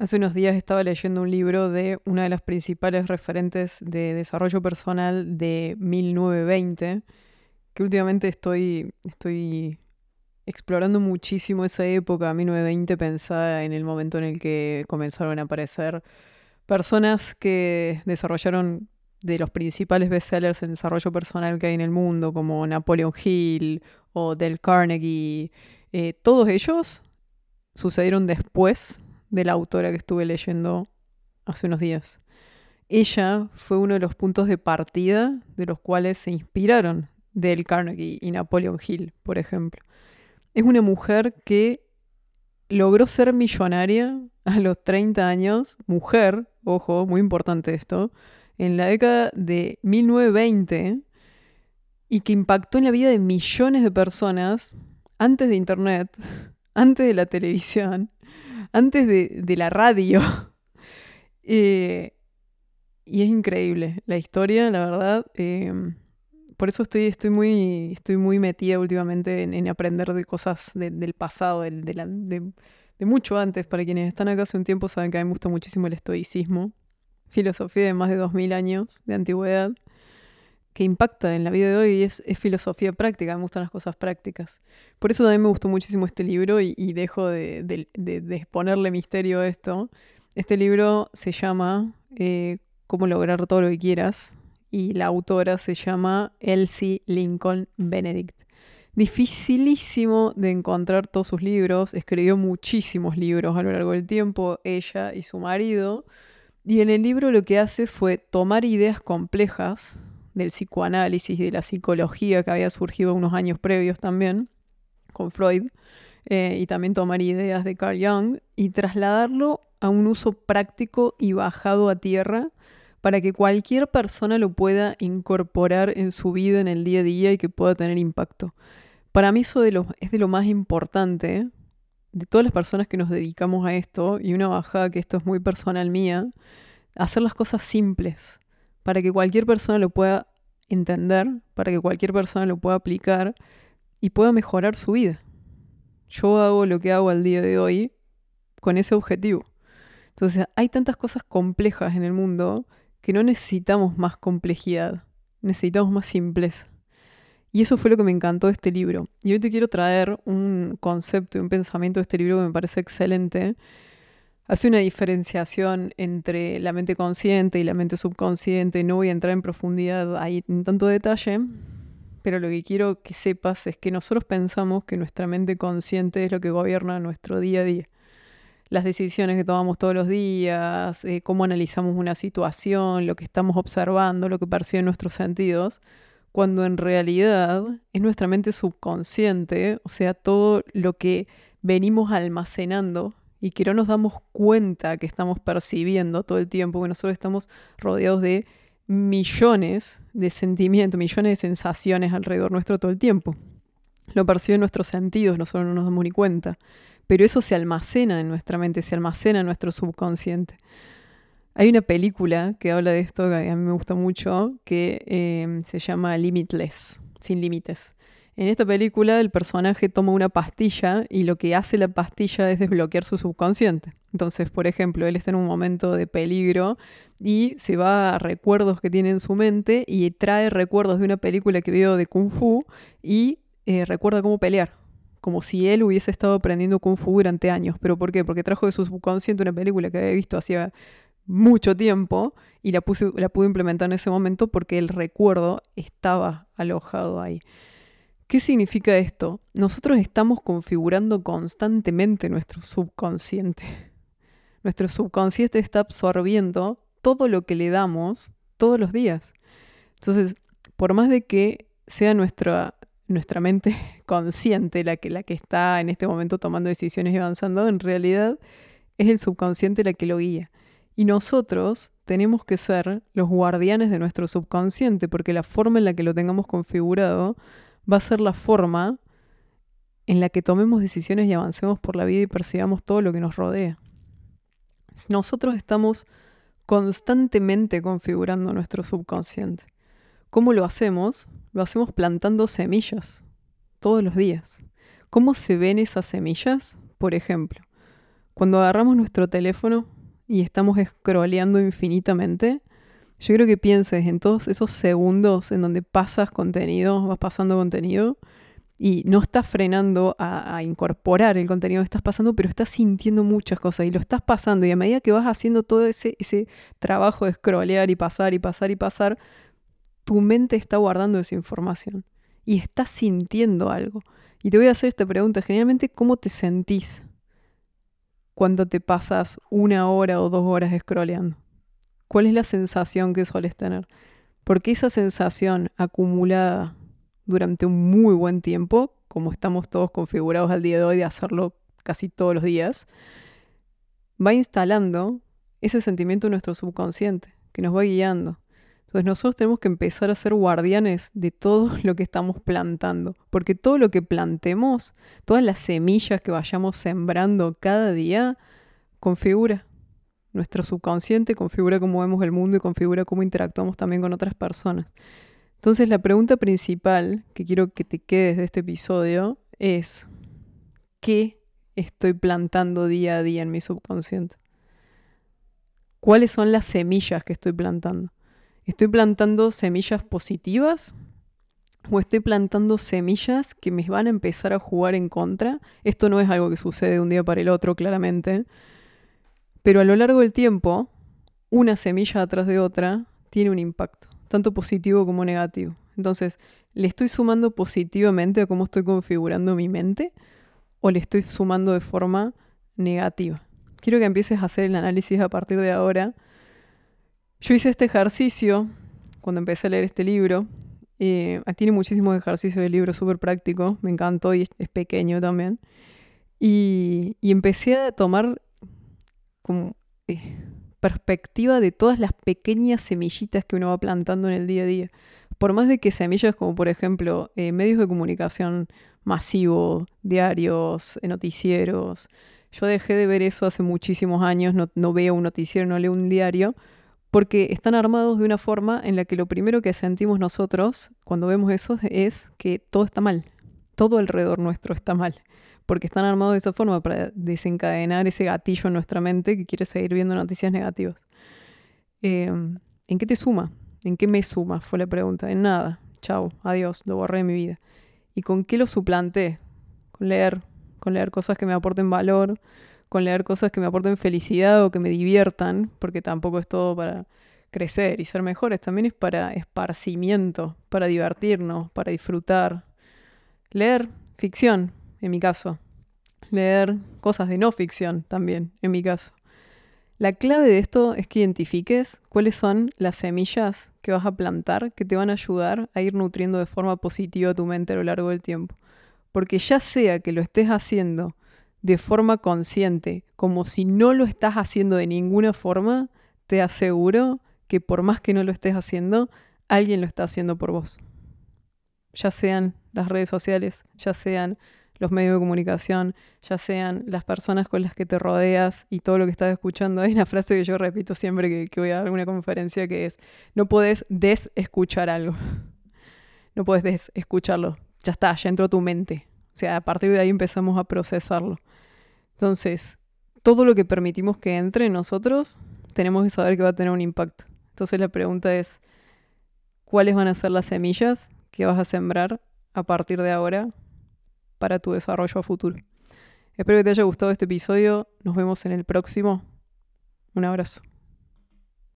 Hace unos días estaba leyendo un libro de una de las principales referentes de desarrollo personal de 1920, que últimamente estoy, estoy explorando muchísimo esa época, 1920, pensada en el momento en el que comenzaron a aparecer personas que desarrollaron de los principales bestsellers en desarrollo personal que hay en el mundo, como Napoleon Hill o Del Carnegie. Eh, todos ellos sucedieron después de la autora que estuve leyendo hace unos días. Ella fue uno de los puntos de partida de los cuales se inspiraron Del Carnegie y Napoleon Hill, por ejemplo. Es una mujer que logró ser millonaria a los 30 años, mujer, ojo, muy importante esto, en la década de 1920 y que impactó en la vida de millones de personas antes de Internet, antes de la televisión antes de, la radio. Eh, y es increíble la historia, la verdad. Em, por eso estoy, estoy, muy, estoy muy metida últimamente en, aprender de cosas del pasado, de, de, mucho antes. Para quienes están acá hace un tiempo saben que a mí me gusta muchísimo el estoicismo. Filosofía de más de 2000 años de antigüedad que impacta en la vida de hoy es, es, filosofía práctica, me gustan las cosas prácticas. Por eso también me gustó muchísimo este libro y, dejo de, exponerle misterio a esto. Este libro se llama eh, Cómo lograr todo lo que quieras y la autora se llama Elsie Lincoln Benedict. Dificilísimo de encontrar todos sus libros, escribió muchísimos libros a lo largo del tiempo, ella y su marido. Y en el libro lo que hace fue tomar ideas complejas, del psicoanálisis y de la psicología que había surgido unos años previos también con Freud, eh, y también tomar ideas de Carl Jung y trasladarlo a un uso práctico y bajado a tierra para que cualquier persona lo pueda incorporar en su vida en el día a día y que pueda tener impacto. Para mí eso es de lo más importante de todas las personas que nos dedicamos a esto, y una bajada que esto es muy personal mía, hacer las cosas simples para que cualquier persona lo pueda entender, para que cualquier persona lo pueda aplicar y pueda mejorar su vida. Yo hago lo que hago al día de hoy con ese objetivo. Entonces, hay tantas cosas complejas en el mundo que no necesitamos más complejidad, necesitamos más simpleza. Y eso fue lo que me encantó de este libro. Y hoy te quiero traer un concepto y un pensamiento de este libro que me parece excelente, hace una diferenciación entre la mente consciente y la mente subconsciente. No voy a entrar en profundidad ahí en tanto detalle, pero lo que quiero que sepas es que nosotros pensamos que nuestra mente consciente es lo que gobierna nuestro día a día. Las decisiones que tomamos todos los días, eh, cómo analizamos una situación, lo que estamos observando, lo que perciben nuestros sentidos, cuando en realidad es nuestra mente subconsciente, o sea, todo lo que venimos almacenando y que no nos damos cuenta que estamos percibiendo todo el tiempo, que nosotros estamos rodeados de millones de sentimientos, millones de sensaciones alrededor nuestro todo el tiempo. Lo perciben nuestros sentidos, nosotros no nos damos ni cuenta. Pero eso se almacena en nuestra mente, se almacena en nuestro subconsciente. Hay una película que habla de esto, que a mí me gusta mucho, que eh, se llama Limitless, sin límites. En esta película el personaje toma una pastilla y lo que hace la pastilla es desbloquear su subconsciente. Entonces, por ejemplo, él está en un momento de peligro y se va a recuerdos que tiene en su mente y trae recuerdos de una película que vio de Kung Fu y eh, recuerda cómo pelear. Como si él hubiese estado aprendiendo Kung Fu durante años. ¿Pero por qué? Porque trajo de su subconsciente una película que había visto hacía mucho tiempo y la, la pudo implementar en ese momento porque el recuerdo estaba alojado ahí. ¿Qué significa esto? Nosotros estamos configurando constantemente nuestro subconsciente. Nuestro subconsciente está absorbiendo todo lo que le damos todos los días. Entonces, por más de que sea nuestra, nuestra mente consciente la que, la que está en este momento tomando decisiones y avanzando, en realidad es el subconsciente la que lo guía. Y nosotros tenemos que ser los guardianes de nuestro subconsciente, porque la forma en la que lo tengamos configurado va a ser la forma en la que tomemos decisiones y avancemos por la vida y percibamos todo lo que nos rodea. Nosotros estamos constantemente configurando nuestro subconsciente. ¿Cómo lo hacemos? Lo hacemos plantando semillas todos los días. ¿Cómo se ven esas semillas? Por ejemplo, Cuando agarramos nuestro teléfono y estamos scrolleando infinitamente, yo creo que pienses en todos esos segundos en donde pasas contenido, vas pasando contenido y no estás frenando a, incorporar el contenido que estás pasando, pero estás sintiendo muchas cosas y lo estás pasando y a medida que vas haciendo todo ese, ese trabajo de scrollear y pasar y pasar y pasar, tu mente está guardando esa información y estás sintiendo algo. Y te voy a hacer esta pregunta, generalmente, ¿cómo te sentís cuando te pasas una hora o dos horas scrolleando? ¿Cuál es la sensación que sueles tener? Porque esa sensación acumulada durante un muy buen tiempo, como estamos todos configurados al día de hoy de hacerlo casi todos los días, va instalando ese sentimiento en nuestro subconsciente, que nos va guiando. Entonces nosotros tenemos que empezar a ser guardianes de todo lo que estamos plantando, porque todo lo que plantemos, todas las semillas que vayamos sembrando cada día, configura nuestro subconsciente, configura cómo vemos el mundo y configura cómo interactuamos también con otras personas. Entonces la pregunta principal que quiero que te quedes de este episodio es, ¿qué estoy plantando día a día en mi subconsciente? ¿Cuáles son las semillas que estoy plantando? ¿Estoy plantando semillas positivas o estoy plantando semillas que me van a empezar a jugar en contra? Esto no es algo que sucede de un día para el otro, claramente. Pero a lo largo del tiempo, una semilla atrás de otra tiene un impacto, tanto positivo como negativo. Entonces, ¿le estoy sumando positivamente a cómo estoy configurando mi mente o le estoy sumando de forma negativa? Quiero que empieces a hacer el análisis a partir de ahora. Yo hice este ejercicio cuando empecé a leer este libro. Eh, tiene muchísimos ejercicios del libro, súper práctico, me encantó y es, pequeño también. y empecé a tomar eh, perspectiva de todas las pequeñas semillitas que uno va plantando en el día a día. Por más de que semillas como por ejemplo eh, medios de comunicación masivos, diarios, eh, noticieros. Yo dejé de ver eso hace muchísimos años, no, no veo un noticiero, no leo un diario, porque están armados de una forma en la que lo primero que sentimos nosotros cuando vemos eso es que todo está mal, todo alrededor nuestro está mal porque están armados de esa forma para desencadenar ese gatillo en nuestra mente que quiere seguir viendo noticias negativas. Em, ¿En qué te suma? ¿En qué me suma? Fue la pregunta. En nada. Chao, adiós, lo borré de mi vida. ¿Y con qué lo suplanté? Con leer, con leer cosas que me aporten valor, con leer cosas que me aporten felicidad o que me diviertan, porque tampoco es todo para crecer y ser mejores, también es para esparcimiento, para divertirnos, para disfrutar. Leer ficción, en mi caso. Leer cosas de no ficción también, en mi caso. La clave de esto es que identifiques cuáles son las semillas que vas a plantar que te van a ayudar a ir nutriendo de forma positiva tu mente a lo largo del tiempo. Porque ya sea que lo estés haciendo de forma consciente, como si no lo estás haciendo de ninguna forma, te aseguro que por más que no lo estés haciendo, alguien lo está haciendo por vos. Ya sean las redes sociales, ya sean los medios de comunicación, ya sean las personas con las que te rodeas y todo lo que estás escuchando. Hay una frase que yo repito siempre que, voy a dar alguna conferencia que es, no puedes desescuchar algo. No puedes desescucharlo. Ya está, ya entró tu mente. O sea, a partir de ahí empezamos a procesarlo. Entonces, todo lo que permitimos que entre en nosotros, tenemos que saber que va a tener un impacto. Entonces la pregunta es, ¿cuáles van a ser las semillas que vas a sembrar a partir de ahora para tu desarrollo a futuro. Espero que te haya gustado este episodio. Nos vemos en el próximo. Un abrazo.